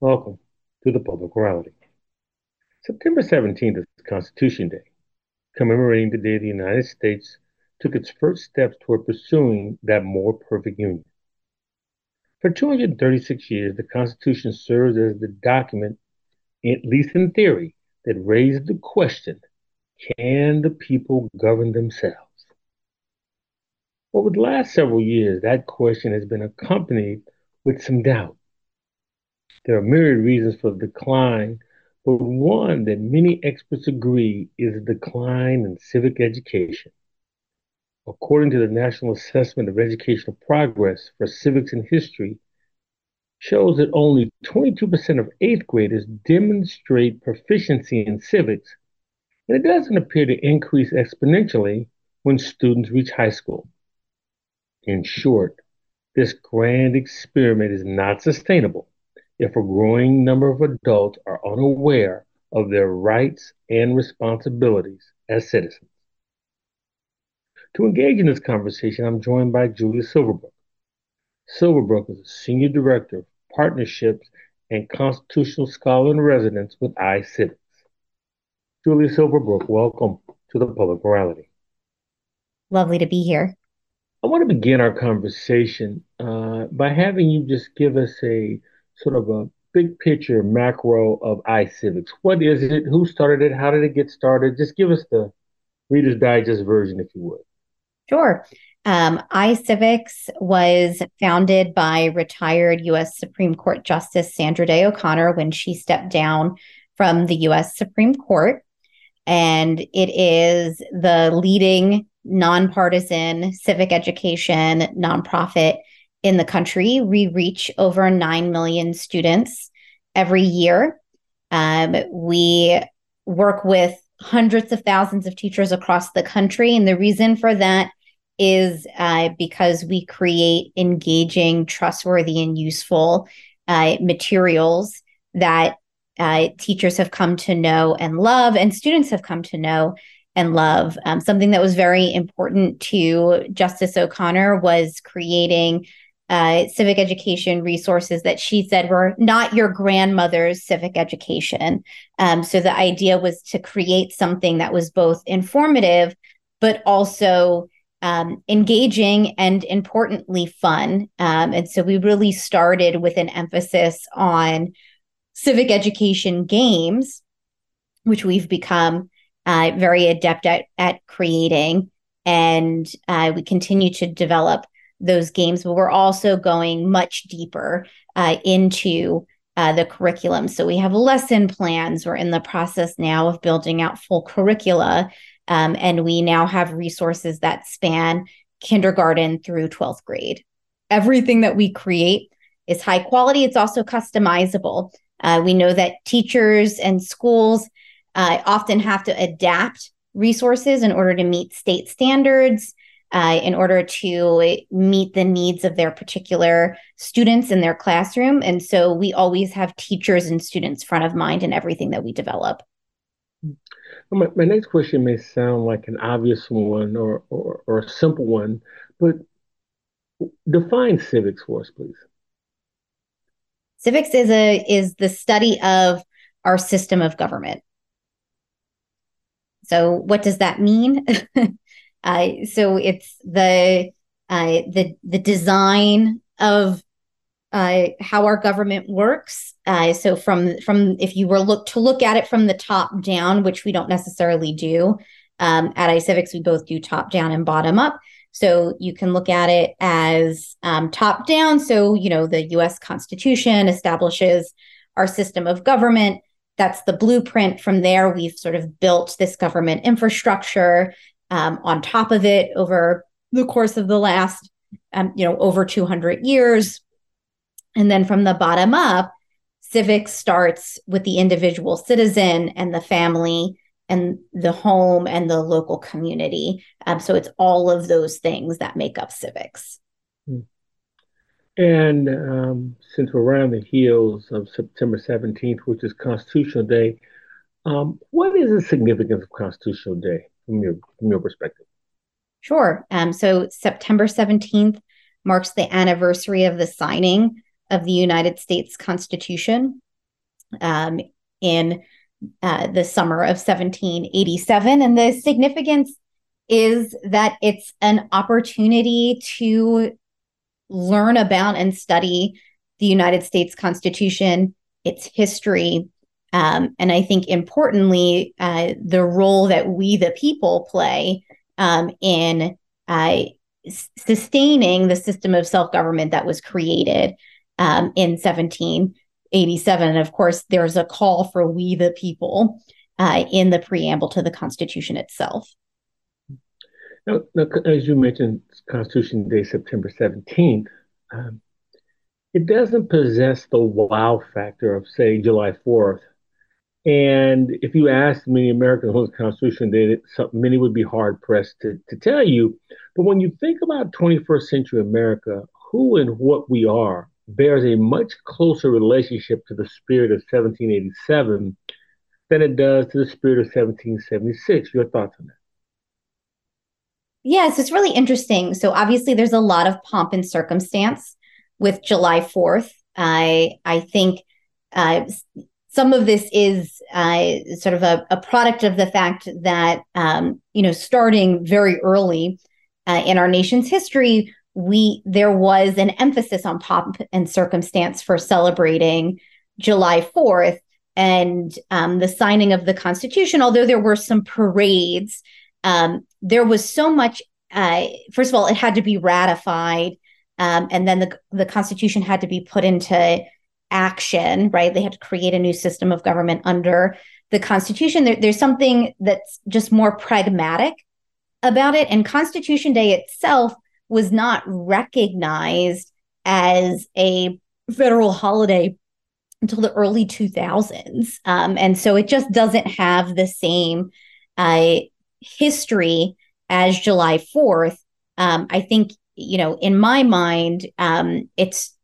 Welcome to the Public Morality. September 17th is Constitution Day, commemorating the day the United States took its first steps toward pursuing that more perfect union. For 236 years, the Constitution serves as the document, at least in theory, that raised the question can the people govern themselves? Over the last several years, that question has been accompanied with some doubt. There are myriad reasons for the decline, but one that many experts agree is a decline in civic education. According to the National Assessment of Educational Progress for Civics and History, shows that only 22% of eighth graders demonstrate proficiency in civics, and it doesn't appear to increase exponentially when students reach high school. In short, this grand experiment is not sustainable if a growing number of adults are unaware of their rights and responsibilities as citizens. To engage in this conversation, I'm joined by Julie Silverbrook. Silverbrook is a Senior Director of Partnerships and Constitutional Scholar in Residence with iCivics. Julie Silverbrook, welcome to the Public Morality. Lovely to be here. I want to begin our conversation uh, by having you just give us a sort of a big picture macro of iCivics. What is it? Who started it? How did it get started? Just give us the Reader's Digest version, if you would. Sure. Um, iCivics was founded by retired U.S. Supreme Court Justice Sandra Day O'Connor when she stepped down from the U.S. Supreme Court. And it is the leading nonpartisan civic education nonprofit in the country. We reach over 9 million students every year. Um, we work with hundreds of thousands of teachers across the country. And the reason for that is uh, because we create engaging, trustworthy, and useful uh, materials that uh, teachers have come to know and love, and students have come to know and love. Um, something that was very important to Justice O'Connor was creating uh, civic education resources that she said were not your grandmother's civic education. Um, so the idea was to create something that was both informative, but also um, engaging and importantly fun. Um, and so we really started with an emphasis on civic education games, which we've become uh, very adept at, at creating. And uh, we continue to develop those games, but we're also going much deeper uh, into uh, the curriculum. So we have lesson plans. We're in the process now of building out full curricula. Um, and we now have resources that span kindergarten through 12th grade. Everything that we create is high quality, it's also customizable. Uh, we know that teachers and schools uh, often have to adapt resources in order to meet state standards, uh, in order to meet the needs of their particular students in their classroom. And so we always have teachers and students front of mind in everything that we develop. My, my next question may sound like an obvious one or, or, or a simple one, but define civics for us, please. Civics is a is the study of our system of government. So, what does that mean? uh, so, it's the uh, the the design of uh, how our government works. Uh, so, from from if you were look to look at it from the top down, which we don't necessarily do um, at iCivics, we both do top down and bottom up. So you can look at it as um, top down. So you know the U.S. Constitution establishes our system of government that's the blueprint. From there, we've sort of built this government infrastructure um, on top of it over the course of the last, um, you know, over 200 years. And then from the bottom up, civics starts with the individual citizen and the family and the home and the local community. Um, so it's all of those things that make up civics. And um, since we're around the heels of September 17th, which is Constitutional Day, um, what is the significance of Constitutional Day from your from your perspective? Sure. Um, so September 17th marks the anniversary of the signing of the United States Constitution. um, in uh, the summer of 1787. And the significance is that it's an opportunity to learn about and study the United States Constitution, its history, um, and I think importantly, uh, the role that we, the people, play um, in uh, sustaining the system of self government that was created um, in 1787. And of course, there's a call for we, the people, uh, in the preamble to the Constitution itself. Now, now, as you mentioned, Constitution Day, September 17th, um, it doesn't possess the wow factor of, say, July 4th. And if you ask many Americans on the Constitution Day, many would be hard pressed to, to tell you. But when you think about 21st century America, who and what we are bears a much closer relationship to the spirit of 1787 than it does to the spirit of 1776. Your thoughts on that? Yes, it's really interesting. So obviously, there's a lot of pomp and circumstance with July 4th. I I think uh, some of this is uh, sort of a, a, product of the fact that um, you know starting very early uh, in our nation's history, we there was an emphasis on pomp and circumstance for celebrating July 4th and um, the signing of the Constitution. Although there were some parades um, there was so much. Uh, first of all, it had to be ratified, um, and then the the Constitution had to be put into action. Right, they had to create a new system of government under the Constitution. There, there's something that's just more pragmatic about it, and Constitution Day itself was not recognized as a federal holiday until the early 2000s. Um, and so it just doesn't have the same uh, history as July 4th, um, I think, you know, in my mind, um, it's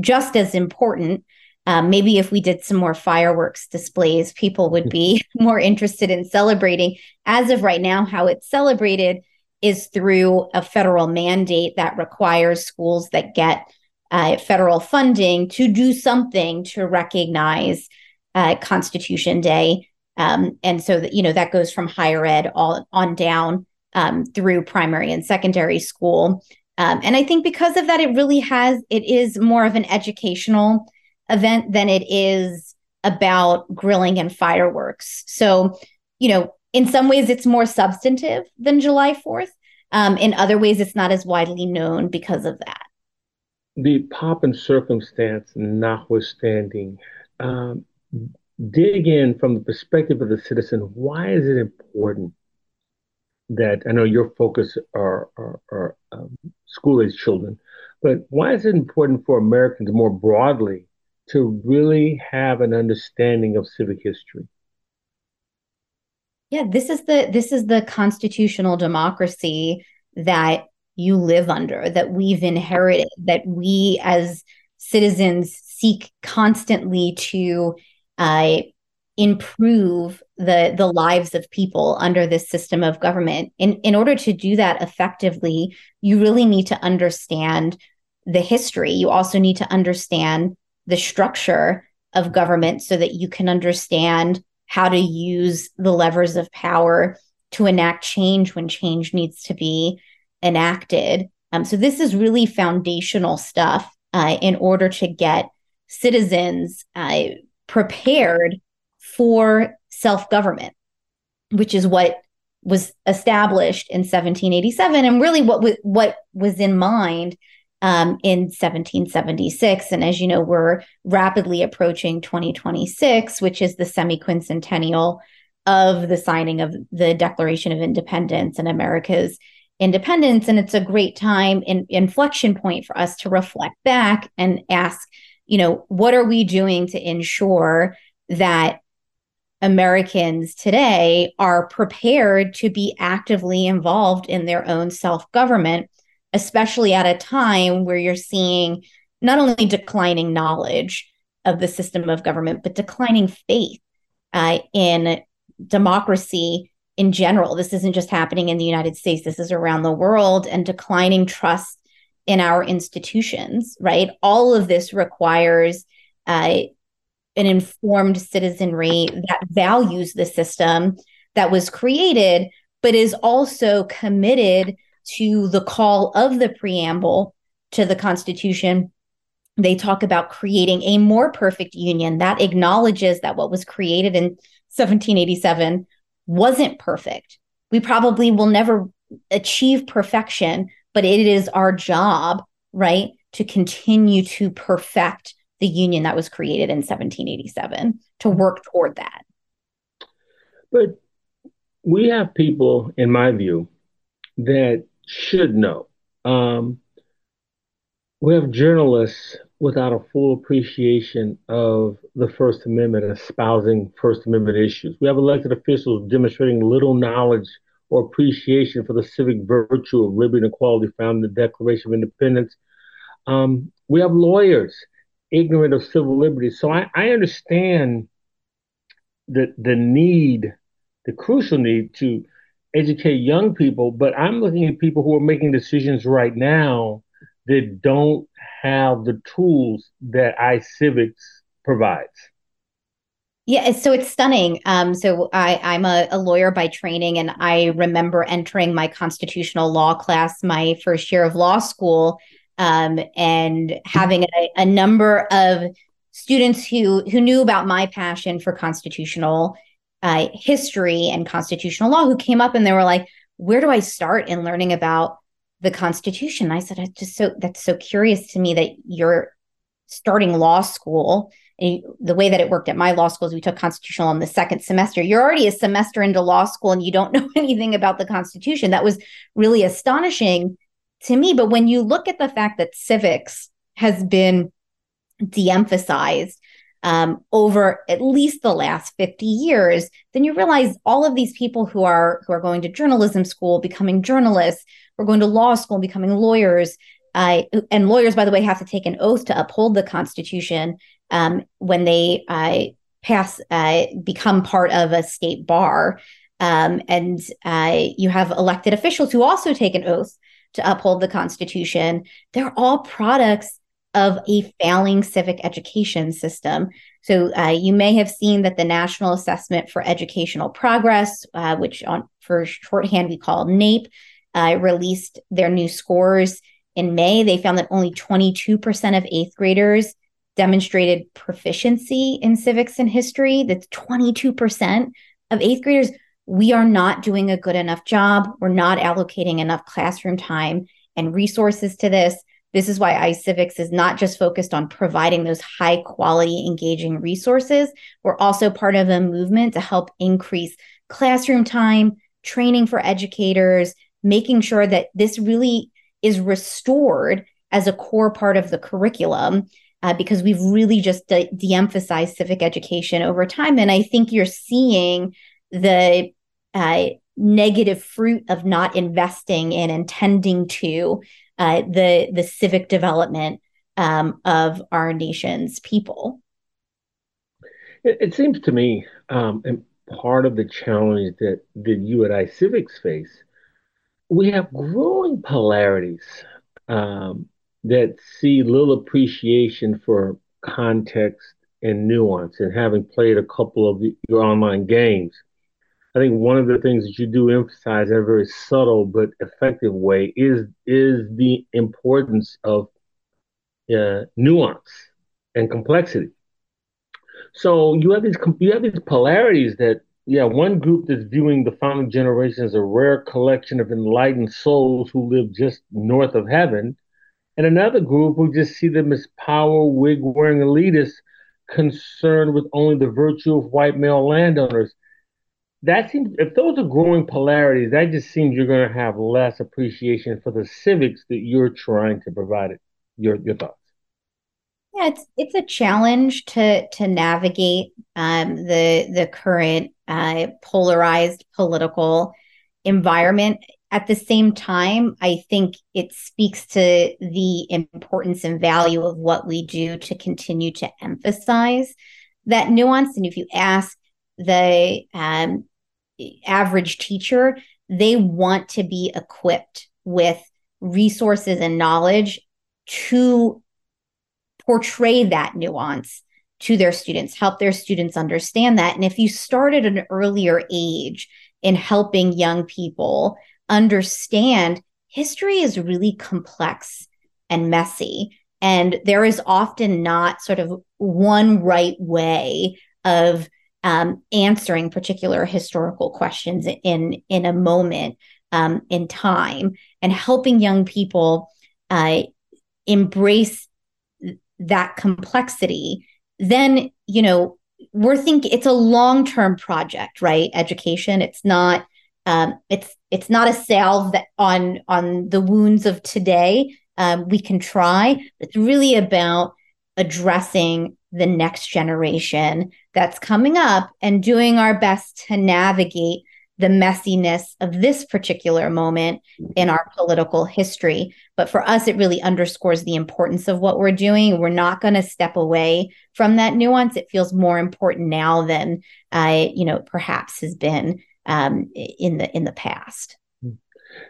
just as important. Um, maybe if we did some more fireworks displays, people would be more interested in celebrating. As of right now, how it's celebrated is through a federal mandate that requires schools that get uh, federal funding to do something to recognize uh, Constitution Day um, and so that, you know, that goes from higher ed all on down um, through primary and secondary school. Um, and I think because of that, it really has, it is more of an educational event than it is about grilling and fireworks. So, you know, in some ways it's more substantive than July 4th. Um, in other ways, it's not as widely known because of that. The pomp and circumstance notwithstanding, um, dig in from the perspective of the citizen. Why is it important that I know your focus are, are, are um, school age children, but why is it important for Americans more broadly to really have an understanding of civic history? Yeah, this is the this is the constitutional democracy that you live under, that we've inherited, that we as citizens seek constantly to uh, improve the the lives of people under this system of government. In in order to do that effectively, you really need to understand the history. You also need to understand the structure of government so that you can understand how to use the levers of power to enact change when change needs to be enacted. Um, so this is really foundational stuff uh, in order to get citizens uh, prepared for self government, which is what was established in 1787 and really what was what was in mind um, in 1776 and as you know we're rapidly approaching 2026 which is the semi-quincentennial of the signing of the declaration of independence and america's independence. And it's a great time in inflection point for us to reflect back and ask you know, what are we doing to ensure that Americans today are prepared to be actively involved in their own self government, especially at a time where you're seeing not only declining knowledge of the system of government, but declining faith uh, in democracy in general. This isn't just happening in the United States, this is around the world, and declining trust in our institutions, right? All of this requires uh, an informed citizenry that values the system that was created, but is also committed to the call of the preamble to the Constitution. They talk about creating a more perfect union that acknowledges that what was created in 1787 wasn't perfect. We probably will never achieve perfection, but it is our job, right, to continue to perfect the union that was created in 1787 to work toward that. But we have people, in my view, that should know. Um, we have journalists without a full appreciation of the First Amendment, espousing First Amendment issues. We have elected officials demonstrating little knowledge or appreciation for the civic virtue of liberty and equality found in the Declaration of Independence. Um, we have lawyers ignorant of civil liberties. So I, I understand the the need, the crucial need to educate young people, but I'm looking at people who are making decisions right now that don't have the tools that iCivics provides. Yeah, so it's stunning. Um, so I, I'm a, a, lawyer by training, and I remember entering my constitutional law class my first year of law school, um, and having a, a, number of students who who knew about my passion for constitutional uh, history and constitutional law, who came up and they were like, "Where do I start in learning about the Constitution?" I said, "I just so that's so curious to me that you're starting law school." The way that it worked at my law school is we took constitutional in the second semester. You're already a semester into law school and you don't know anything about the Constitution. That was really astonishing to me. But when you look at the fact that civics has been de emphasized um, over at least the last 50 years, then you realize all of these people who are who are going to journalism school, becoming journalists, or going to law school, becoming lawyers, uh, and lawyers, by the way, have to take an oath to uphold the Constitution um, when they uh, pass, uh, become part of a state bar. Um, and you have elected officials who also take an oath to uphold the Constitution. They're all products of a failing civic education system. So uh, you may have seen that the National Assessment for Educational Progress, uh, which on for shorthand we call NAEP, uh, released their new scores in May. They found that only 22% of eighth graders demonstrated proficiency in civics and history. That's 22% of eighth graders. We are not doing a good enough job. We're not allocating enough classroom time and resources to this. This is why iCivics is not just focused on providing those high quality, engaging resources. We're also part of a movement to help increase classroom time, training for educators, making sure that this really is restored as a core part of the curriculum uh, because we've really just de- emphasized civic education over time. And I think you're seeing the uh, negative fruit of not investing in intending to uh, the the civic development um, of our nation's people. It, it seems to me, um, and part of the challenge that the you and iCivics face, we have growing polarities um, that see little appreciation for context and nuance. And having played a couple of the, your online games, I think one of the things that you do emphasize in a very subtle but effective way is is the importance of uh, nuance and complexity. So you have these you have these polarities that yeah, one group that's viewing the founding generation as a rare collection of enlightened souls who live just north of heaven, and another group who just see them as power wig wearing elitists concerned with only the virtue of white male landowners. That seems, if those are growing polarities, that just seems you're going to have less appreciation for the civics that you're trying to provide it. Your your thoughts? Yeah, it's it's a challenge to to navigate um, the the current uh, polarized political environment at the same time, I think it speaks to the importance and value of what we do to continue to emphasize that nuance. And if you ask the um, average teacher, they want to be equipped with resources and knowledge to portray that nuance to their students, help their students understand that. And if you start at an earlier age in helping young people understand history is really complex and messy. And there is often not sort of one right way of um, answering particular historical questions in in a moment um, in time, and helping young people uh, embrace that complexity. Then you know we're thinking it's a long term project, right? Education. It's not. Um, it's it's not a salve that on on the wounds of today. Um, we can try. It's really about addressing the next generation that's coming up and doing our best to navigate the messiness of this particular moment in our political history. But for us, it really underscores the importance of what we're doing. We're not going to step away from that nuance. It feels more important now than, uh, you know, perhaps has been um, in the in the past.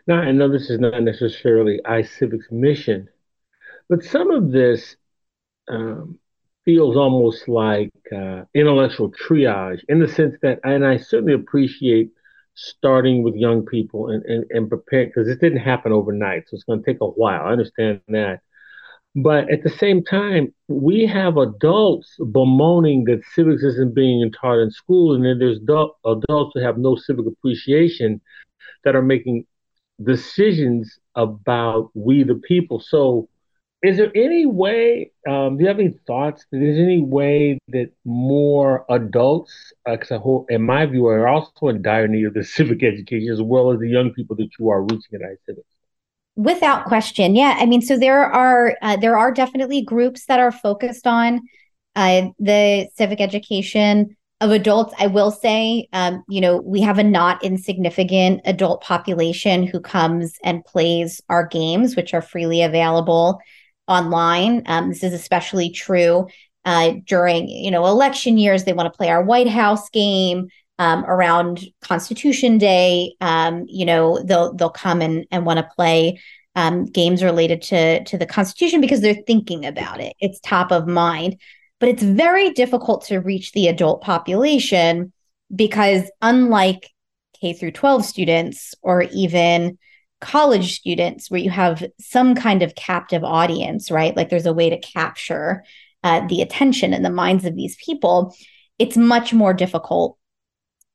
Now, I know this is not necessarily iCivic's mission, but some of this um, feels almost like uh, intellectual triage in the sense that, and I certainly appreciate starting with young people and, and, and preparing because this didn't happen overnight. So it's going to take a while. I understand that. But at the same time, we have adults bemoaning that civics isn't being taught in school, and then there's adults who have no civic appreciation that are making decisions about we the people. So is there any way, um, do you have any thoughts? Is there any way that more adults, because in my view, are also in dire need of the civic education as well as the young people that you are reaching at iCivics? Without question, yeah. I mean, so there are uh, there are definitely groups that are focused on uh, the civic education of adults. I will say, um, you know, we have a not insignificant adult population who comes and plays our games, which are freely available online. Um, this is especially true uh, during you know election years. They want to play our White House game um, around Constitution Day. Um, you know they'll they'll come and and want to play um, games related to to the Constitution because they're thinking about it. It's top of mind, but it's very difficult to reach the adult population because unlike K through 12 students or even college students where you have some kind of captive audience, right? Like there's a way to capture uh, the attention and the minds of these people. It's much more difficult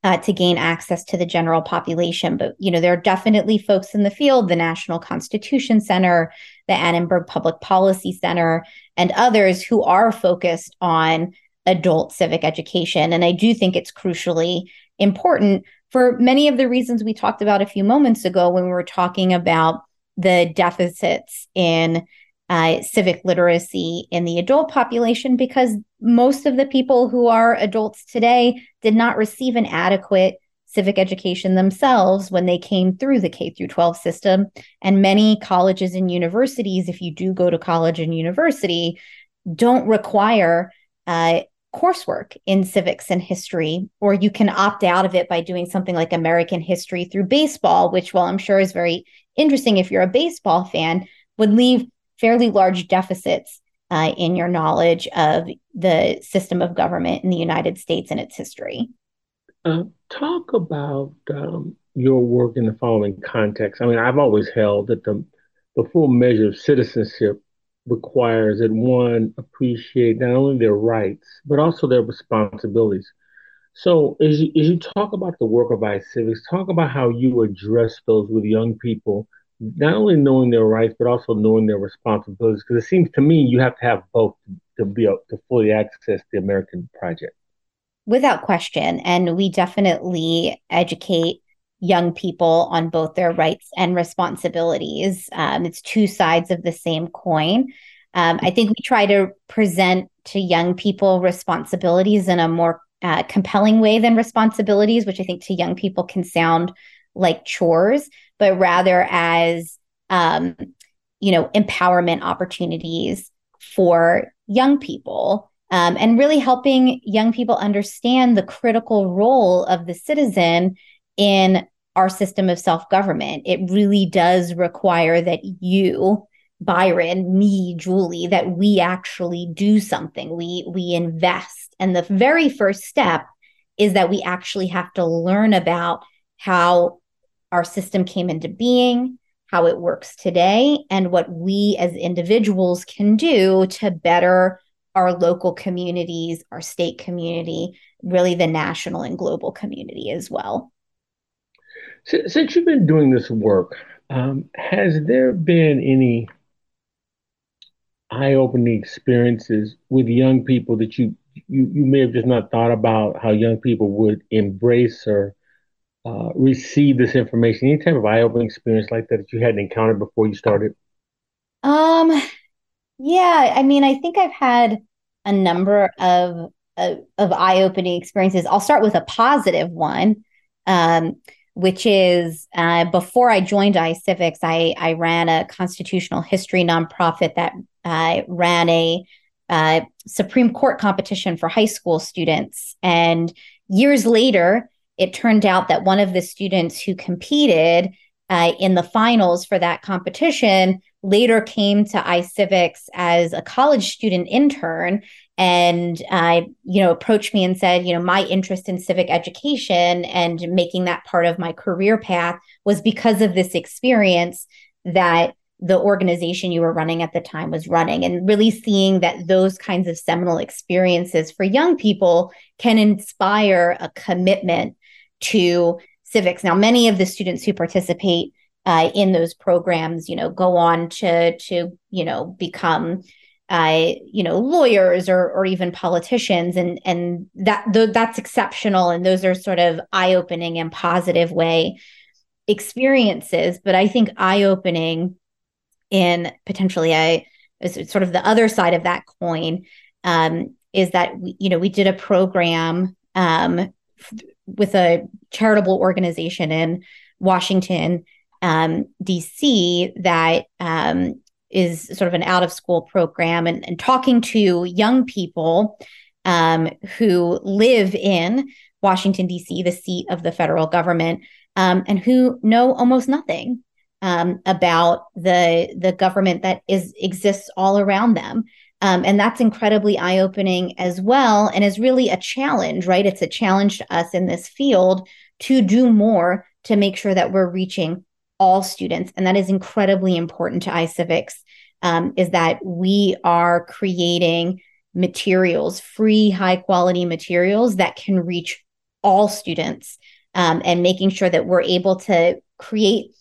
uh, to gain access to the general population. But you know, there are definitely folks in the field, the National Constitution Center, the Annenberg Public Policy Center, and others who are focused on adult civic education. And I do think it's crucially important for many of the reasons we talked about a few moments ago when we were talking about the deficits in uh, civic literacy in the adult population because most of the people who are adults today did not receive an adequate civic education themselves when they came through the K through 12 system. And many colleges and universities if you do go to college and university don't require uh, coursework in civics and history, or you can opt out of it by doing something like American history through baseball, which, while I'm sure is very interesting if you're a baseball fan, would leave fairly large deficits uh, in your knowledge of the system of government in the United States and its history. Uh, talk about um, your work in the following context. I mean, I've always held that the the full measure of citizenship requires that one appreciate not only their rights but also their responsibilities. So, as you, as you talk about the work of iCivics, talk about how you address those with young people, not only knowing their rights but also knowing their responsibilities. Because it seems to me you have to have both to be able to fully access the American project. Without question, and we definitely educate young people on both their rights and responsibilities. Um, it's two sides of the same coin. Um, I think we try to present to young people responsibilities in a more uh, compelling way than responsibilities, which I think to young people can sound like chores, but rather as um, you know empowerment opportunities for young people. Um, and really helping young people understand the critical role of the citizen in our system of self government. It really does require that you, Byron, me, Julie, that we actually do something. We we invest. And the very first step is that we actually have to learn about how our system came into being, how it works today, and what we as individuals can do to better our local communities, our state community, really the national and global community as well. Since you've been doing this work, um, has there been any eye-opening experiences with young people that you you you may have just not thought about how young people would embrace or uh, receive this information? Any type of eye-opening experience like that that you hadn't encountered before you started? Um, yeah, I mean, I think I've had a number of of, of eye-opening experiences. I'll start with a positive one. Um, which is uh, before I joined iCivics, I, I ran a constitutional history nonprofit that uh, ran a uh, Supreme Court competition for high school students. And years later, it turned out that one of the students who competed uh, in the finals for that competition later came to iCivics as a college student intern and uh, you know approached me and said you know my interest in civic education and making that part of my career path was because of this experience that the organization you were running at the time was running. And really seeing that those kinds of seminal experiences for young people can inspire a commitment to civics. Now many of the students who participate uh, in those programs you know go on to to you know become uh, you know lawyers or or even politicians. And and that th- that's exceptional. And those are sort of eye-opening and positive way experiences. But i think eye-opening in potentially a sort of the other side of that coin um, is that we, you know we did a program um, with a charitable organization in washington um, dc that um, is sort of an out of school program and, and talking to young people um, who live in Washington, D.C., the seat of the federal government, um, and who know almost nothing um, about the, the government that is exists all around them. Um, and that's incredibly eye opening as well, and is really a challenge, right? It's a challenge to us in this field to do more to make sure that we're reaching all students. And that is incredibly important to iCivics um, is that we are creating materials, free, high quality materials that can reach all students um, and making sure that we're able to create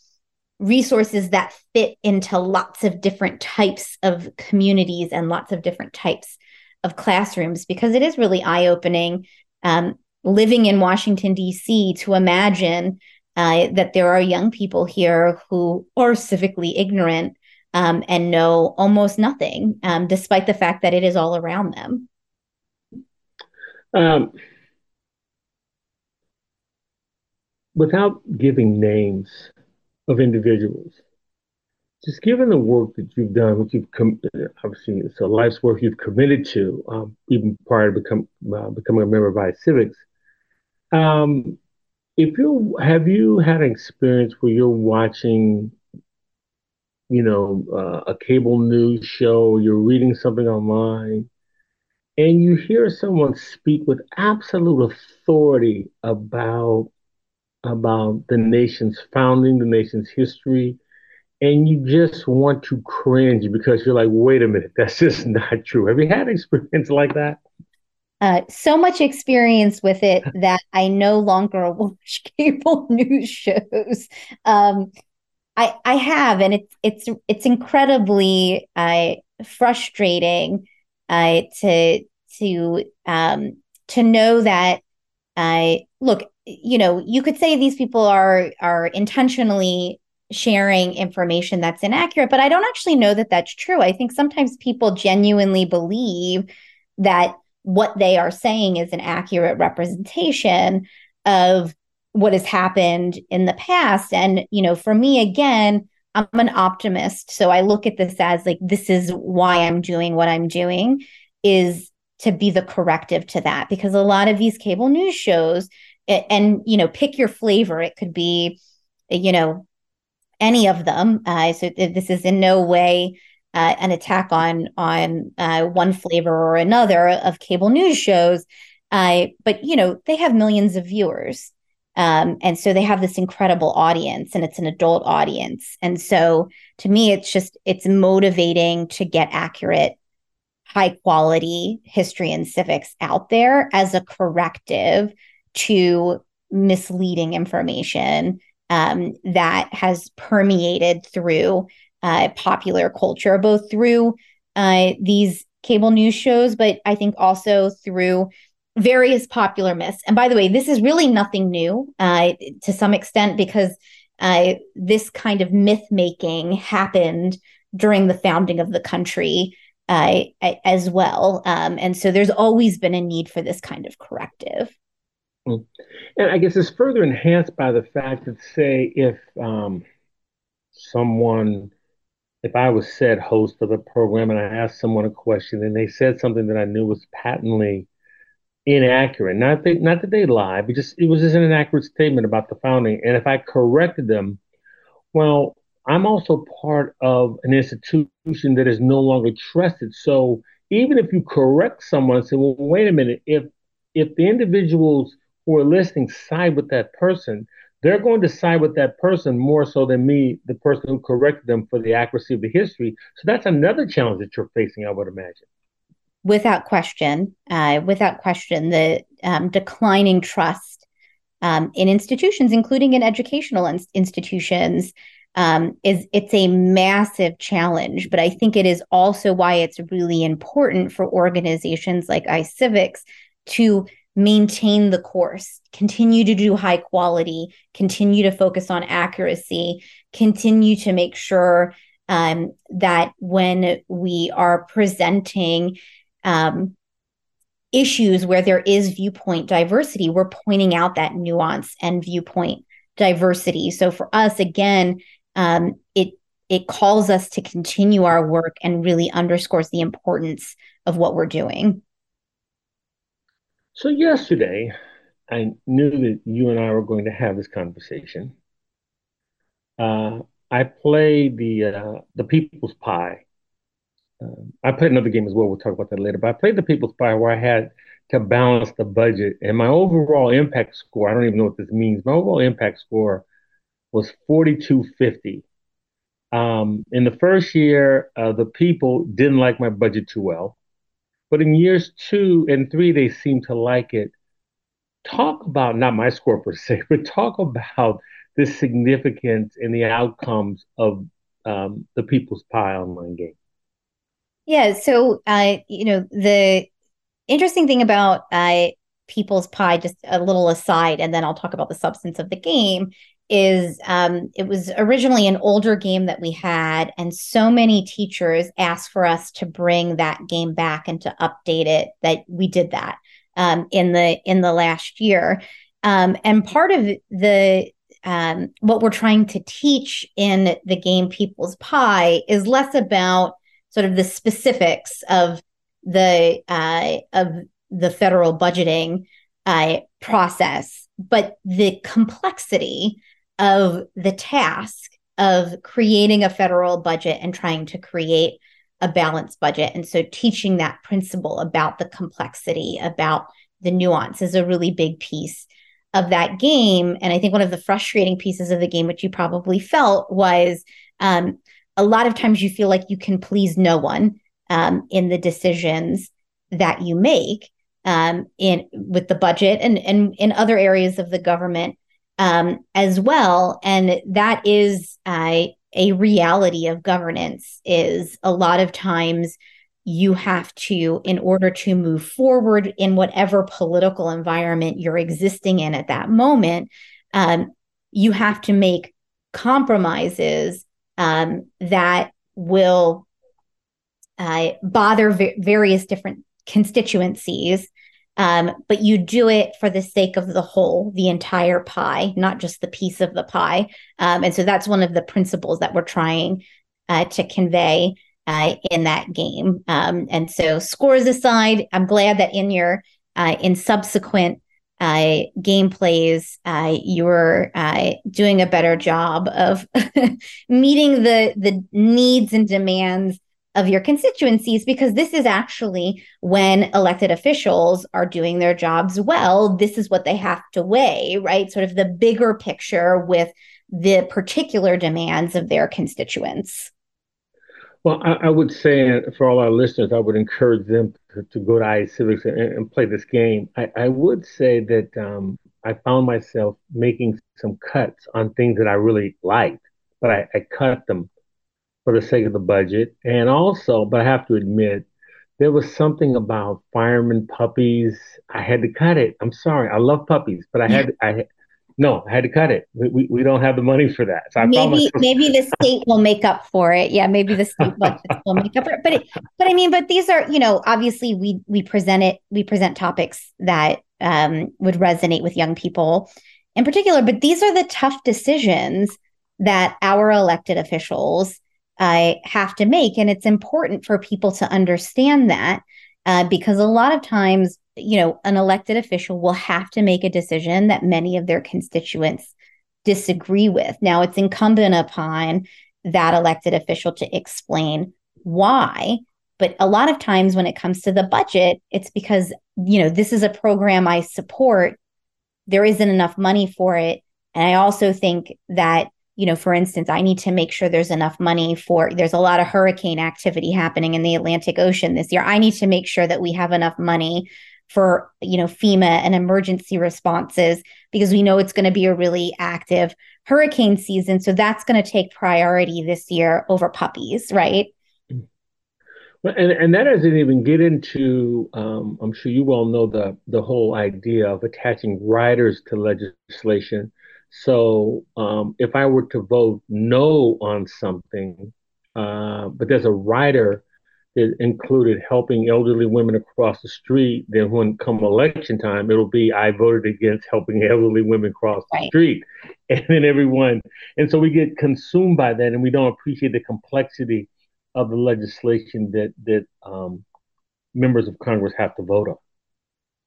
resources that fit into lots of different types of communities and lots of different types of classrooms because it is really eye opening um, living in Washington, D.C., to imagine uh, that there are young people here who are civically ignorant um, and know almost nothing, um, despite the fact that it is all around them. Um, without giving names of individuals, just given the work that you've done, what you've com- obviously it's a life's work you've committed to, um, even prior to become uh, becoming a member of iCivics. Um, if you have you had an experience where you're watching, you know, uh, a cable news show, you're reading something online, and you hear someone speak with absolute authority about about the nation's founding, the nation's history, and you just want to cringe because you're like, wait a minute, that's just not true. Have you had experience like that? uh, so much experience with it that I no longer watch cable news shows. Um, I I have, and it's it's it's incredibly uh, frustrating uh, to to um, to know that I uh, look. You know, you could say these people are are intentionally sharing information that's inaccurate, but I don't actually know that that's true. I think sometimes people genuinely believe that what they are saying is an accurate representation of what has happened in the past. And you know for me again i'm an optimist. So i look at this as like this is why i'm doing what i'm doing is to be the corrective to that. Because a lot of these cable news shows and you know pick your flavor it could be you know any of them uh, so this is in no way uh, an attack on on uh, one flavor or another of cable news shows. Uh, but you know they have millions of viewers, um, and so they have this incredible audience, and it's an adult audience. And so to me, it's just it's motivating to get accurate, high quality history and civics out there as a corrective to misleading information um, that has permeated through uh, popular culture, both through uh, these cable news shows, but I think also through various popular myths. And by the way, this is really nothing new uh, to some extent because uh, this kind of myth making happened during the founding of the country uh, as well. Um, and so there's always been a need for this kind of corrective. Hmm. And I guess it's further enhanced by the fact that, say, if um, someone if I was said host of a program and I asked someone a question and they said something that I knew was patently inaccurate, not that not that they lied, but just it was just an inaccurate statement about the founding. And if I corrected them, well, I'm also part of an institution that is no longer trusted. So even if you correct someone say, well, wait a minute, if if the individuals who are listening side with that person, they're going to side with that person more so than me, the person who corrected them for the accuracy of the history. So that's another challenge that you're facing, I would imagine. Without question, uh, without question, the um, declining trust um, in institutions, including in educational in- institutions, um, is it's a massive challenge. But I think it is also why it's really important for organizations like iCivics to maintain the course, continue to do high quality, continue to focus on accuracy, continue to make sure um, that when we are presenting um, issues where there is viewpoint diversity, we're pointing out that nuance and viewpoint diversity. So for us, again, um, it it calls us to continue our work and really underscores the importance of what we're doing. So yesterday, I knew that you and I were going to have this conversation. Uh, I played the uh, the People's Pie. Uh, I played another game as well. We'll talk about that later. But I played the People's Pie where I had to balance the budget, and my overall impact score. I don't even know what this means. My overall impact score was forty two fifty. Um, in the first year, uh, the people didn't like my budget too well. But in years two and three, they seem to like it. Talk about not my score per se, but talk about the significance and the outcomes of um, the People's Pie online game. Yeah. So, uh, you know, the interesting thing about uh, People's Pie, just a little aside, and then I'll talk about the substance of the game, is um, it was originally an older game that we had, and so many teachers asked for us to bring that game back and to update it that we did that um, in the in the last year. Um, and part of the um, what we're trying to teach in the game People's Pie is less about sort of the specifics of the uh, of the federal budgeting uh, process, but the complexity of the task of creating a federal budget and trying to create a balanced budget. And so teaching that principle about the complexity, about the nuance is a really big piece of that game. And I think one of the frustrating pieces of the game, which you probably felt, was um, a lot of times you feel like you can please no one um, in the decisions that you make um, in with the budget and and in other areas of the government um, as well. And that is uh, a reality of governance is a lot of times you have to, in order to move forward in whatever political environment you're existing in at that moment, um, you have to make compromises um, that will uh, bother v- various different constituencies um, but you do it for the sake of the whole, the entire pie, not just the piece of the pie. Um, and so that's one of the principles that we're trying uh, to convey uh, in that game. Um, and so, scores aside, I'm glad that in your uh, in subsequent uh, gameplays, uh, you're uh, doing a better job of meeting the the needs and demands of your constituencies because this is actually when elected officials are doing their jobs well this is what they have to weigh right? Sort of the bigger picture with the particular demands of their constituents. Well i, I would say for all our listeners i would encourage them to, to go to iCivics and, and, play this game. I, I would say that um, i found myself making some cuts on things that i really liked but I, I cut them for the sake of the budget. And also, but I have to admit, there was something about fireman puppies. I had to cut it. I'm sorry. I love puppies, but I had I no, I had to cut it. We, we, we don't have the money for that. So maybe maybe the state will make up for it. Yeah, maybe the state will make up for it. But it, but I mean, but these are you know obviously we we present it we present topics that um, would resonate with young people in particular. But these are the tough decisions that our elected officials uh, have to make. And it's important for people to understand that uh, because a lot of times, you know, an elected official will have to make a decision that many of their constituents disagree with. Now, it's incumbent upon that elected official to explain why. But a lot of times when it comes to the budget, it's because, you know, this is a program I support. There isn't enough money for it. And I also think that you know, for instance, I need to make sure there's enough money for there's a lot of hurricane activity happening in the Atlantic Ocean this year. I need to make sure that we have enough money for, you know, FEMA and emergency responses because we know it's going to be a really active hurricane season. So that's going to take priority this year over puppies, right? Well, and, and that doesn't even get into, um, I'm sure you all know the, the whole idea of attaching riders to legislation so um, if I were to vote no on something, uh, but there's a rider that included helping elderly women across the street, then when come election time, it'll be I voted against helping elderly women cross the right. street. And then everyone, and so we get consumed by that and we don't appreciate the complexity of the legislation that that um, members of Congress have to vote on.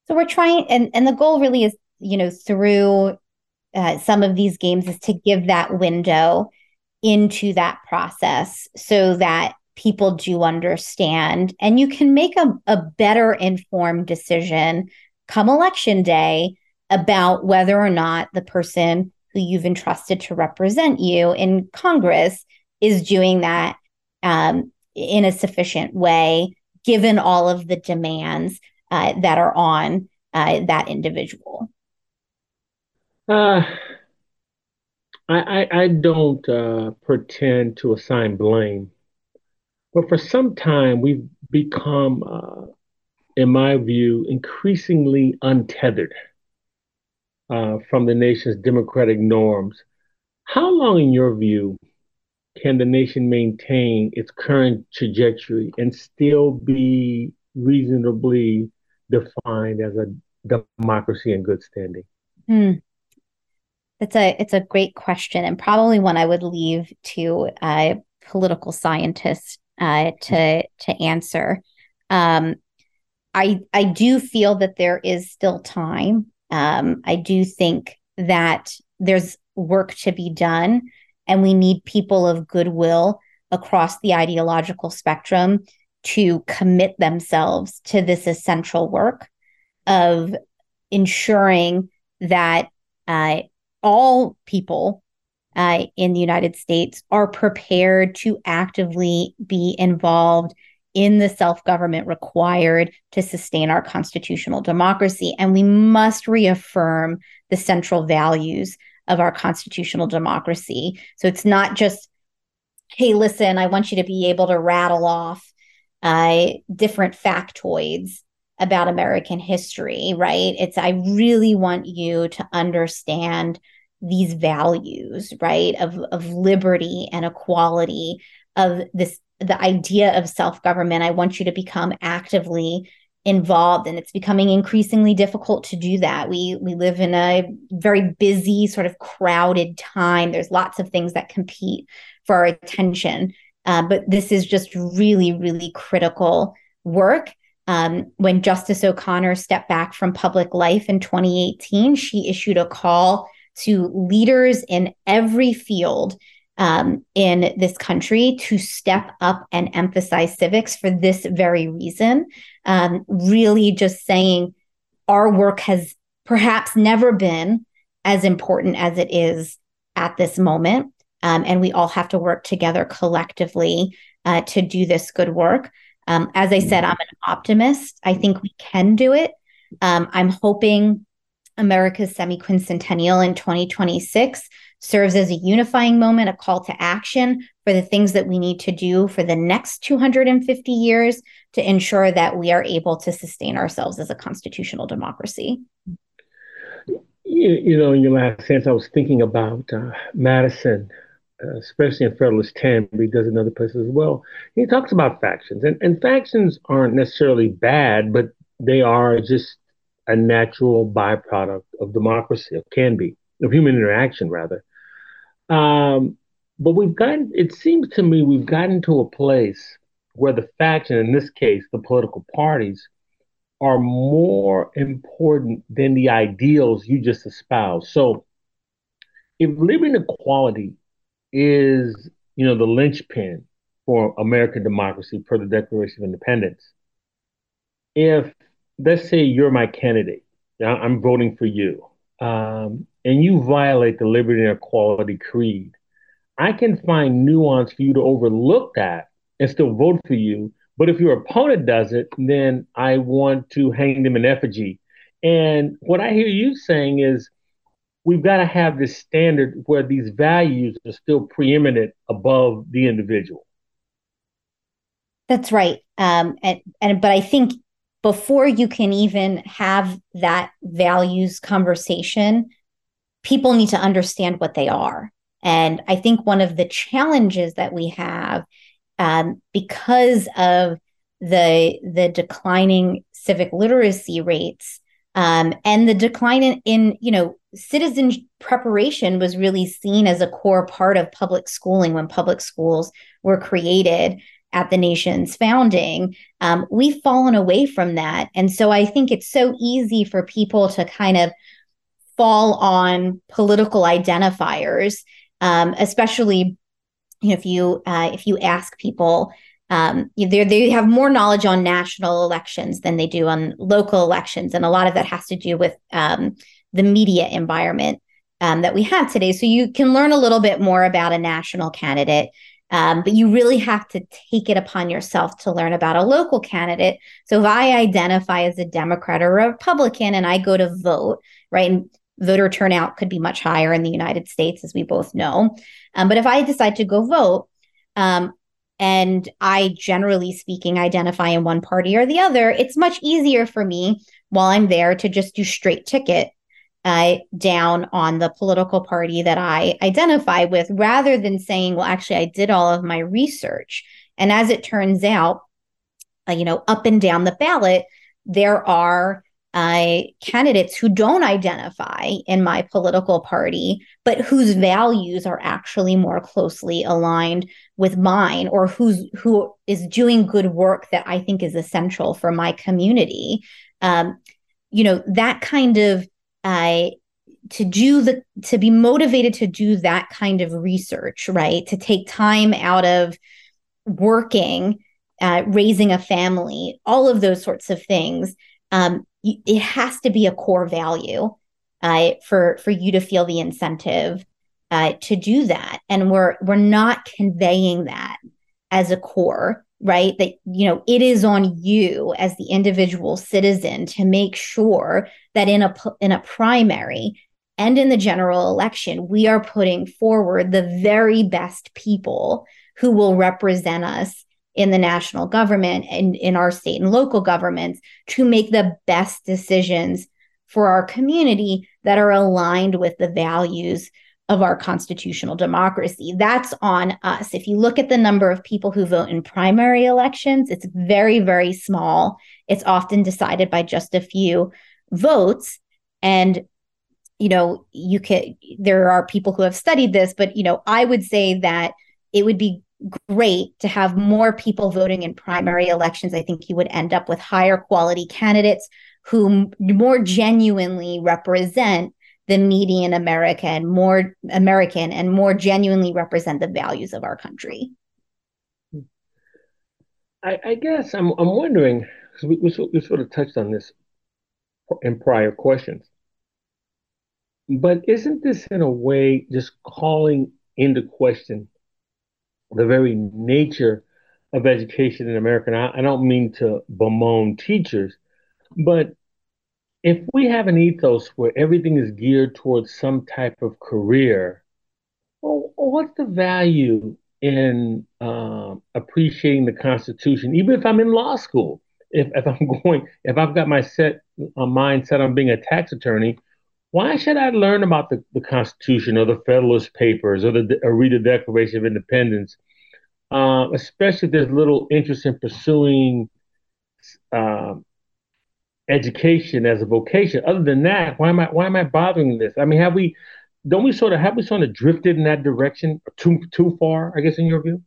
So we're trying, and, and the goal really is, you know, through uh, some of these games is to give that window into that process so that people do understand and you can make a, a better informed decision come election day about whether or not the person who you've entrusted to represent you in Congress is doing that um, in a sufficient way, given all of the demands uh, that are on uh, that individual. Uh, I, I, I don't uh, pretend to assign blame, but for some time we've become, uh, in my view, increasingly untethered uh, from the nation's democratic norms. How long, in your view, can the nation maintain its current trajectory and still be reasonably defined as a democracy in good standing? Hmm. It's a it's a great question and probably one I would leave to a political scientists uh, to to answer. Um, I I do feel that there is still time. Um, I do think that there's work to be done, and we need people of goodwill across the ideological spectrum to commit themselves to this essential work of ensuring that uh, all people uh, in the United States are prepared to actively be involved in the self government required to sustain our constitutional democracy. And we must reaffirm the central values of our constitutional democracy. So it's not just, hey, listen, I want you to be able to rattle off uh, different factoids about American history, right? It's, I really want you to understand these values, right? Of, of liberty and equality, of this, the idea of self government. I want you to become actively involved and it's becoming increasingly difficult to do that we we live in a very busy sort of crowded time there's lots of things that compete for our attention uh, but this is just really really critical work um, when Justice O'Connor stepped back from public life in 2018, she issued a call to leaders in every field um, in this country to step up and emphasize civics for this very reason. Um, really, just saying our work has perhaps never been as important as it is at this moment. Um, and we all have to work together collectively uh, to do this good work. Um, as I said, I'm an optimist. I think we can do it. Um, I'm hoping America's semi-quincentennial in 2026 serves as a unifying moment, a call to action for the things that we need to do for the next 250 years to ensure that we are able to sustain ourselves as a constitutional democracy. You, you know, in your last sense, I was thinking about uh, Madison, uh, especially in Federalist 10, but he does in other places as well. He talks about factions, and, and factions aren't necessarily bad, but they are just a natural byproduct of democracy, or can be, of human interaction, rather. Um, but we've gotten, it seems to me, we've gotten to a place where the faction, in this case, the political parties, are more important than the ideals you just espoused. So if and equality is, you know, the linchpin for American democracy per the Declaration of Independence, if let's say you're my candidate, I'm voting for you, um, and you violate the liberty and equality creed, I can find nuance for you to overlook that and still vote for you. But if your opponent does it, then I want to hang them in effigy. And what I hear you saying is we've got to have this standard where these values are still preeminent above the individual. That's right. Um, and, and but I think before you can even have that values conversation, people need to understand what they are. And I think one of the challenges that we have, um, because of the the declining civic literacy rates um, and the decline in, in you know citizen preparation was really seen as a core part of public schooling when public schools were created at the nation's founding, um, we've fallen away from that. And so I think it's so easy for people to kind of fall on political identifiers, um, especially if you uh, if you ask people. Um, they they have more knowledge on national elections than they do on local elections, and a lot of that has to do with um, the media environment um, that we have today. So you can learn a little bit more about a national candidate um, but you really have to take it upon yourself to learn about a local candidate. So if I identify as a Democrat or a Republican and I go to vote, right, and voter turnout could be much higher in the United States, as we both know. Um, but if I decide to go vote, um, and I generally speaking identify in one party or the other, it's much easier for me while I'm there to just do straight ticket uh, down on the political party that I identify with rather than saying, well, actually, I did all of my research. And as it turns out, uh, you know, up and down the ballot, there are uh, candidates who don't identify in my political party, but whose values are actually more closely aligned with mine, or who's who is doing good work that I think is essential for my community. Um, you know, that kind of uh, to do the to be motivated to do that kind of research right? To take time out of working uh, raising a family all of those sorts of things um, it has to be a core value uh, for for you to feel the incentive uh, to do that. And we're we're not conveying that as a core right? That you know it is on you as the individual citizen to make sure that in a in a primary and in the general election we are putting forward the very best people who will represent us in the national government and in our state and local governments to make the best decisions for our community that are aligned with the values of our constitutional democracy. That's on us. If you look at the number of people who vote in primary elections, it's very, very small. It's often decided by just a few votes. And, you know, you can, there are people who have studied this, but, you know, I would say that it would be great to have more people voting in primary elections. I think you would end up with higher quality candidates who more genuinely represent the median American, more American, and more genuinely represent the values of our country. I, I guess I'm I'm wondering because we, we, we sort of touched on this in prior questions, but isn't this in a way just calling into question the very nature of education in America? And I, I don't mean to bemoan teachers, but if we have an ethos where everything is geared towards some type of career, well, what's the value in uh, appreciating the Constitution, even if I'm in law school? If, if I'm going, if I've got my set a mind set on being a tax attorney, why should I learn about the, the Constitution or the Federalist Papers or the or read the Declaration of Independence? Uh, especially if there's little interest in pursuing uh, education as a vocation. Other than that, why am I why am I bothering this? I mean, have we don't we sort of have we sort of drifted in that direction too too far? I guess in your view.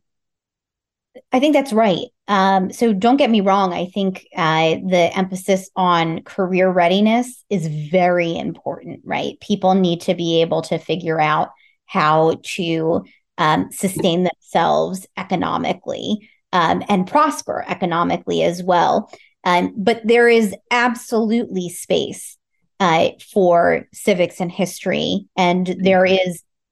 I think that's right. Um, so don't get me wrong. I think uh, the emphasis on career readiness is very important. Right, people need to be able to figure out how to um, sustain themselves economically um, and prosper economically as well. Um, but there is absolutely space uh, for civics and history, and there mm-hmm.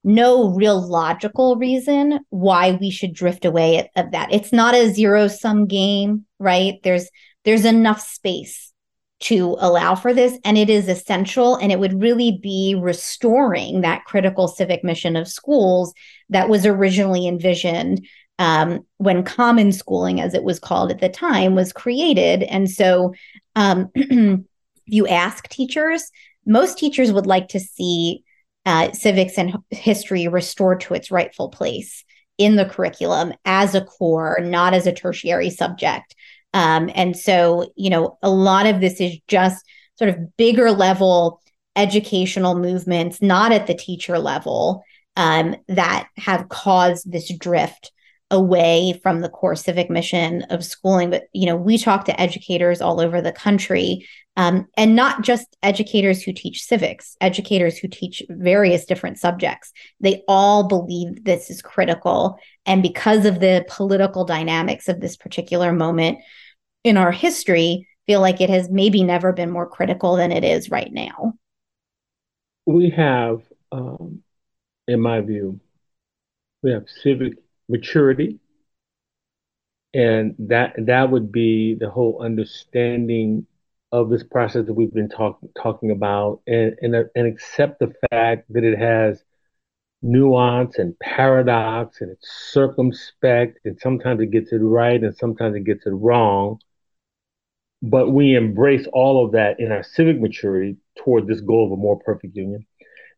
no real logical reason why we should drift away of that. It's not a zero sum game, right? There's there's enough space to allow for this and it is essential and it would really be restoring that critical civic mission of schools that was originally envisioned um, when common schooling, as it was called at the time, was created. And so, um, you ask teachers, most teachers would like to see uh, civics and history restored to its rightful place in the curriculum as a core, not as a tertiary subject. Um, and so, you know, a lot of this is just sort of bigger level educational movements, not at the teacher level, um, that have caused this drift away from the core civic mission of schooling but you know we talk to educators all over the country um, and not just educators who teach civics educators who teach various different subjects. They all believe this is critical and because of the political dynamics of this particular moment in our history feel like it has maybe never been more critical than it is right now. We have um, in my view we have civic maturity. And that that would be the whole understanding of this process that we've been talking talking about. And, and, and accept the fact that it has nuance and paradox and it's circumspect and sometimes it gets it right and sometimes it gets it wrong. But we embrace all of that in our civic maturity toward this goal of a more perfect union.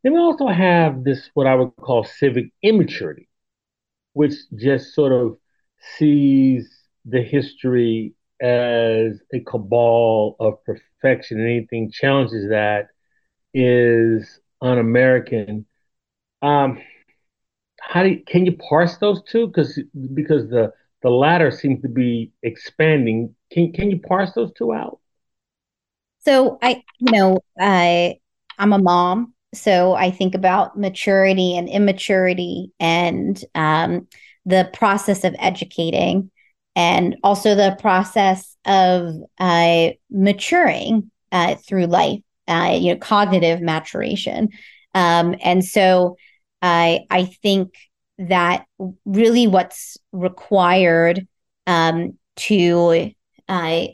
Then we also have this what i would call civic immaturity which just sort of sees the history as a cabal of perfection. And anything challenges that is un-American. Um, how do you, can you parse those two? Because because the the latter seems to be expanding. Can can you parse those two out? So I, you know, I I'm a mom, so I think about maturity and immaturity and um, the process of educating and also the process of uh, maturing uh, through life, uh, you know, cognitive maturation. Um, and so I, I think that really what's required um, to uh,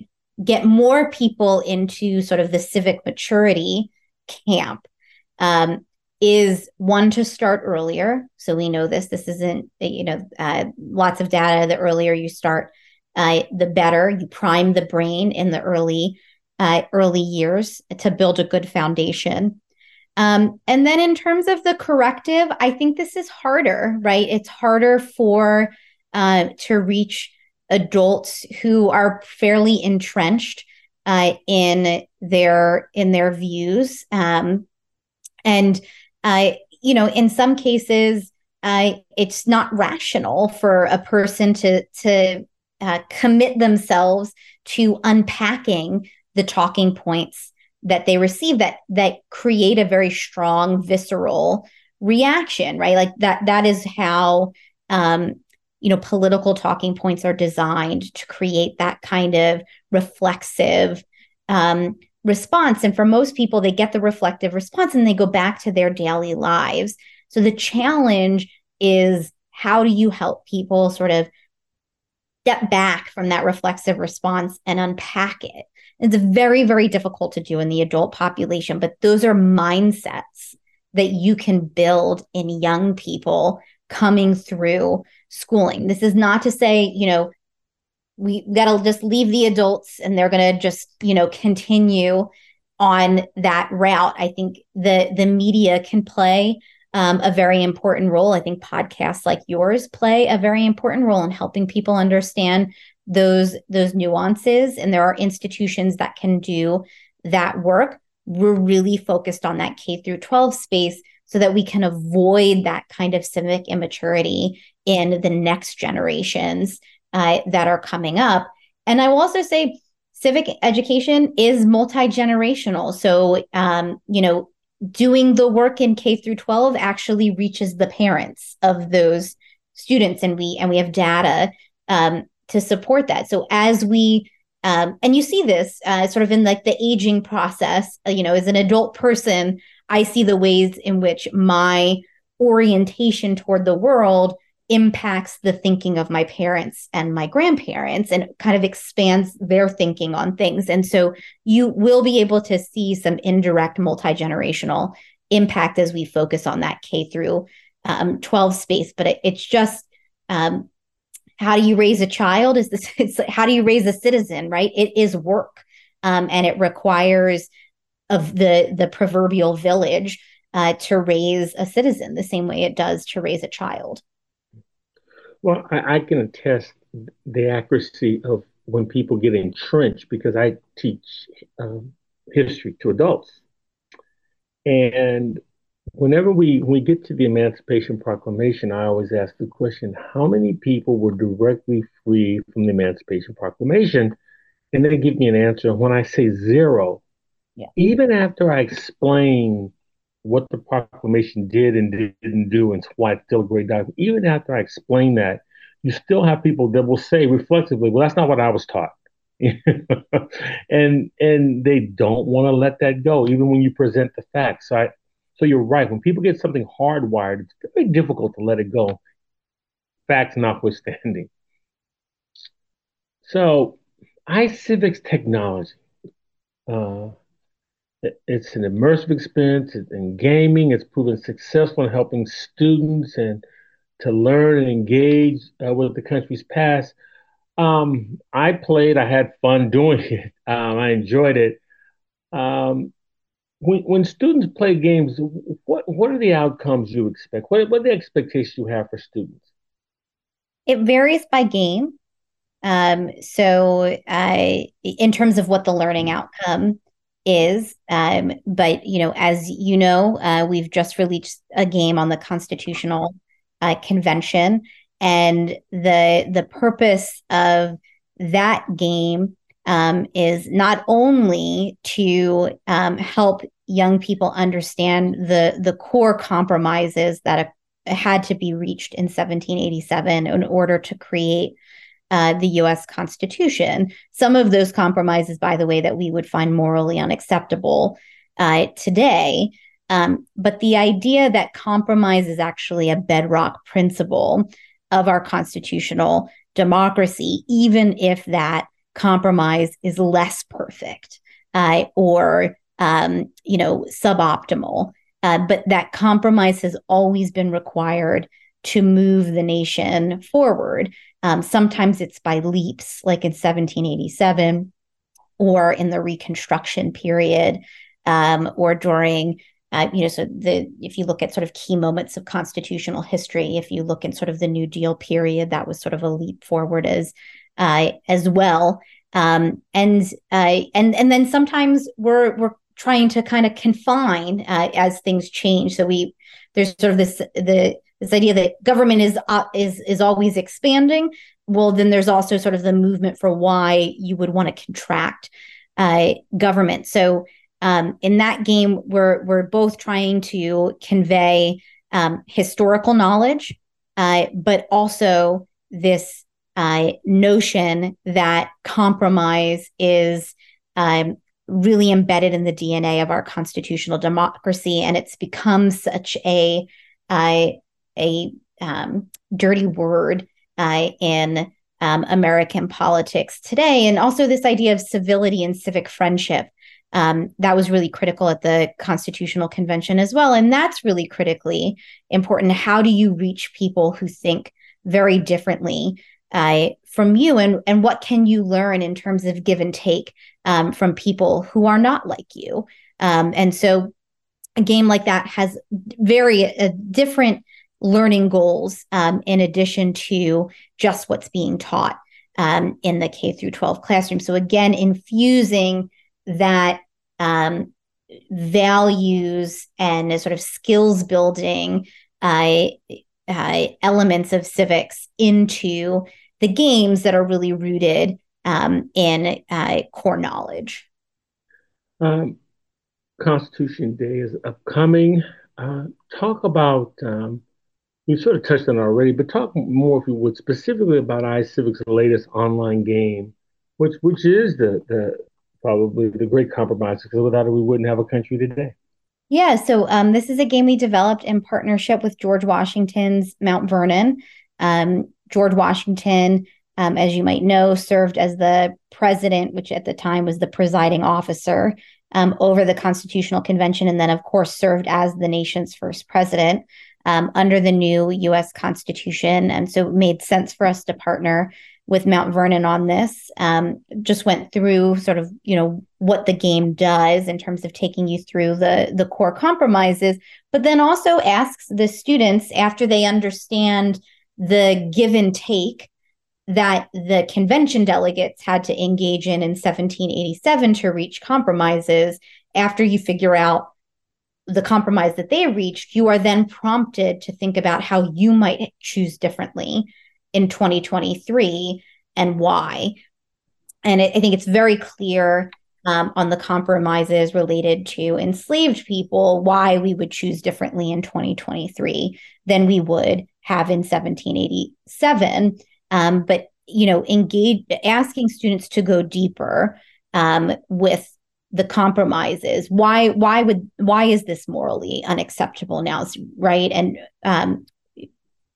get more people into sort of the civic maturity camp um, is one to start earlier. So we know this. This isn't, you know, uh, lots of data. The earlier you start, uh, the better. You prime the brain in the early, uh, early years to build a good foundation. Um, and then in terms of the corrective, I think this is harder, right? It's harder for uh, to reach adults who are fairly entrenched uh, in their in their views. Um, and, uh, you know, in some cases, uh, it's not rational for a person to, to uh, commit themselves to unpacking the talking points that they receive that that create a very strong visceral reaction right? Like that that is how um you know political talking points are designed to create that kind of reflexive um response. And for most people they get the reflective response and they go back to their daily lives. So the challenge is how do you help people sort of step back from that reflexive response and unpack it? It's very, very difficult to do in the adult population, but those are mindsets that you can build in young people coming through schooling. This is not to say, you know, we to just leave the adults and they're going to just, you know, continue on that route. I think the the media can play um, a very important role. I think podcasts like yours play a very important role in helping people understand those those nuances and there are institutions that can do that work we're really focused on that k through 12 space so that we can avoid that kind of civic immaturity in the next generations uh, that are coming up and i will also say civic education is multi-generational so um, you know doing the work in k through 12 actually reaches the parents of those students and we and we have data um, to support that. So as we um, and you see this uh, sort of in like the aging process, uh, you know, as an adult person, I see the ways in which my orientation toward the world impacts the thinking of my parents and my grandparents and kind of expands their thinking on things. And so you will be able to see some indirect multi generational impact as we focus on that K through um, 12 space. But it, it's just um, how do you raise a child is this it's how do you raise a citizen right it is work um, and it requires of the the proverbial village uh, to raise a citizen the same way it does to raise a child well I, I can attest the accuracy of when people get entrenched because i teach um, history to adults and whenever we when we get to the Emancipation Proclamation, I always ask the question: How many people were directly free from the Emancipation Proclamation? And they give me an answer. When I say zero, yeah. even after I explain what the proclamation did and didn't do, and why it's still a great document, even after I explain that, you still have people that will say reflexively, "Well, that's not what I was taught." and and they don't want to let that go, even when you present the facts. So I, so you're right. When people get something hardwired, it's very difficult to let it go, facts notwithstanding. So, iCivics technology. Uh, it's an immersive experience in gaming. It's proven successful in helping students and to learn and engage uh, with the country's past. Um, I played. I had fun doing it. Um, I enjoyed it. Um, when, when students play games, what what are the outcomes you expect? What, what are the expectations you have for students? It varies by game. Um, so, uh, in terms of what the learning outcome is, um, but you know, as you know, uh, we've just released a game on the Constitutional uh, Convention, and the the purpose of that game um, is not only to um, help young people understand the the core compromises that had to be reached in 1787 in order to create uh, the U.S. Constitution. Some of those compromises, by the way, that we would find morally unacceptable uh, today. Um, but the idea that compromise is actually a bedrock principle of our constitutional democracy, even if that compromise is less perfect uh, or um, you know suboptimal uh, but that compromise has always been required to move the nation forward um, sometimes it's by leaps like in 1787 or in the reconstruction period um, or during uh, you know, so the if you look at sort of key moments of constitutional history, if you look in sort of the New Deal period, that was sort of a leap forward as uh, as well. Um, and uh, and and then sometimes we're we're trying to kind of confine uh, as things change. So we there's sort of this the this idea that government is uh, is is always expanding. Well, then there's also sort of the movement for why you would want to contract uh, government. So um, in that game, we're we're both trying to convey um, historical knowledge, uh, but also this uh, notion that compromise is um, really embedded in the DNA of our constitutional democracy, and it's become such a a, a um, dirty word uh, in um, American politics today, and also this idea of civility and civic friendship. Um, that was really critical at the Constitutional Convention as well. And that's really critically important. How do you reach people who think very differently uh, from you? And, and what can you learn in terms of give and take um, from people who are not like you? Um, and so a game like that has very uh, different learning goals um, in addition to just what's being taught um, in the K through 12 classroom. So again, infusing that um, values and sort of skills building uh, uh, elements of civics into the games that are really rooted um, in uh, core knowledge. Um, Constitution Day is upcoming. Uh, talk about um, you sort of touched on it already, but talk more, if you would, specifically about iCivic's latest online game, which which is the the probably the great compromise, because without it, we wouldn't have a country today. Yeah, so um, this is a game we developed in partnership with George Washington's Mount Vernon. Um, George Washington, um, as you might know, served as the president, which at the time was the presiding officer um, over the Constitutional Convention, and then, of course, served as the nation's first president um, under the new US Constitution. And so it made sense for us to partner with Mount Vernon on this. Um, just went through sort of, you know, what the game does in terms of taking you through the, the core compromises, but then also asks the students after they understand the give and take that the convention delegates had to engage in in 1787 to reach compromises after you figure out the compromise that they reached, you are then prompted to think about how you might choose differently in 2023 and why. And it, I think it's very clear um, on the compromises related to enslaved people why we would choose differently in 2023 than we would have in 1787. Um, but you know, engage asking students to go deeper um, with the compromises. Why why would why is this morally unacceptable now right? And um,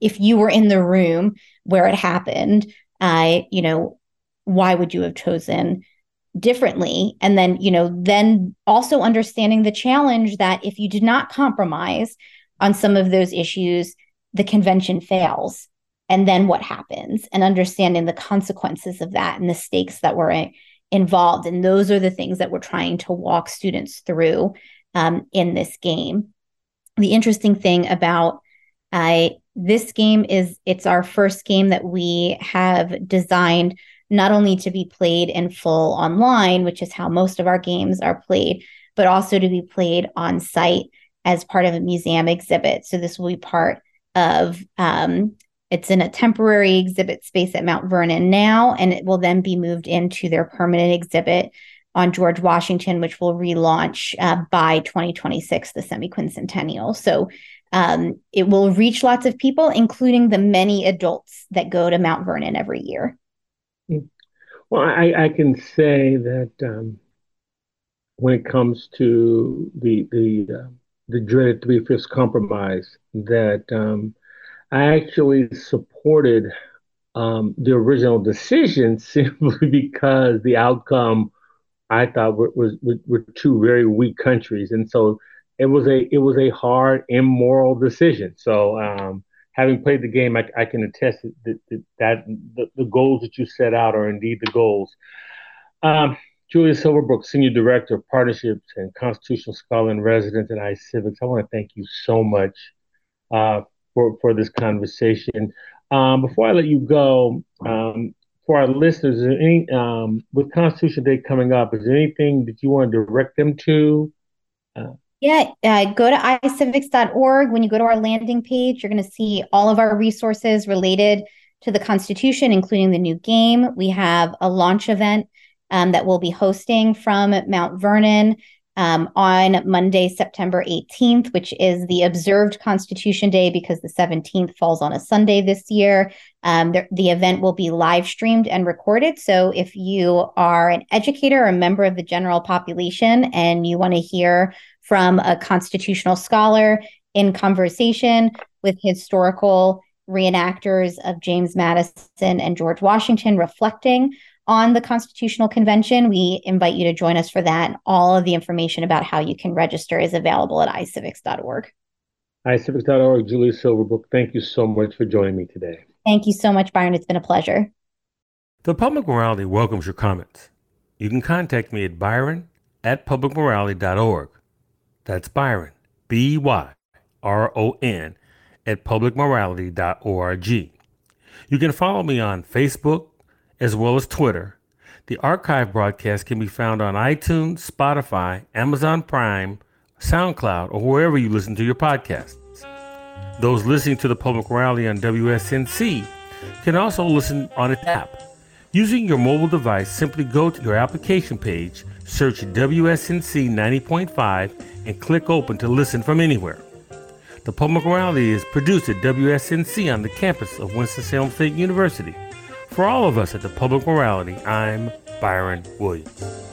if you were in the room where it happened uh, you know why would you have chosen differently? And then you know then also understanding the challenge that if you did not compromise on some of those issues the convention fails. And then what happens? And understanding the consequences of that and the stakes that were involved. And those are the things that we're trying to walk students through um, in this game. The interesting thing about uh, this game is it's our first game that we have designed not only to be played in full online, which is how most of our games are played, but also to be played on site as part of a museum exhibit. So this will be part of um, it's in a temporary exhibit space at Mount Vernon now, and it will then be moved into their permanent exhibit on George Washington, which will relaunch uh, by 2026, the semi-quincentennial. So um, it will reach lots of people, including the many adults that go to Mount Vernon every year. Well, I, I can say that um, when it comes to the the uh, the dreaded three fifths compromise, that um, I actually supported um, the original decision simply because the outcome I thought were, was, were two very weak countries, and so it was a it was a hard, immoral decision. So um, having played the game, I, I can attest that, that, that the, the, goals that you set out are indeed the goals. Um, Julie Silverbrook, Senior Director of Partnerships and Constitutional Scholar in Residence at iCivics, I want to thank you so much uh, for, for this conversation. Um, before I let you go, um, for our listeners, any, um, with Constitution Day coming up, is there anything that you want to direct them to? Uh, yeah, uh, go to icivics.org. When you go to our landing page, you're going to see all of our resources related to the Constitution, including the new game. We have a launch event um, that we'll be hosting from Mount Vernon um, on Monday, September 18th, which is the observed Constitution Day because the 17th falls on a Sunday this year. Um, the, the, event will be live streamed and recorded. So if you are an educator or a member of the general population and you want to hear from a constitutional scholar in conversation with historical reenactors of James Madison and George Washington reflecting on the Constitutional Convention. We invite you to join us for that. All of the information about how you can register is available at icivics.org. iCivics.org, Julie Silverbrook, thank you so much for joining me today. Thank you so much, Byron. It's been a pleasure. The Public Morality welcomes your comments. You can contact me at byron at publicmorality.org. That's Byron, B Y R O N, at publicmorality.org. You can follow me on Facebook, as well as Twitter. The archive broadcast can be found on iTunes, Spotify, Amazon Prime, SoundCloud, or wherever you listen to your podcasts. Those listening to the Public Morality on WSNC can also listen on its app. Using your mobile device, simply go to your application page, search WSNC 90.5, and click open to listen from anywhere. The Public Morality is produced at WSNC on the campus of Winston-Salem State University. For all of us at the Public Morality, I'm Byron Williams.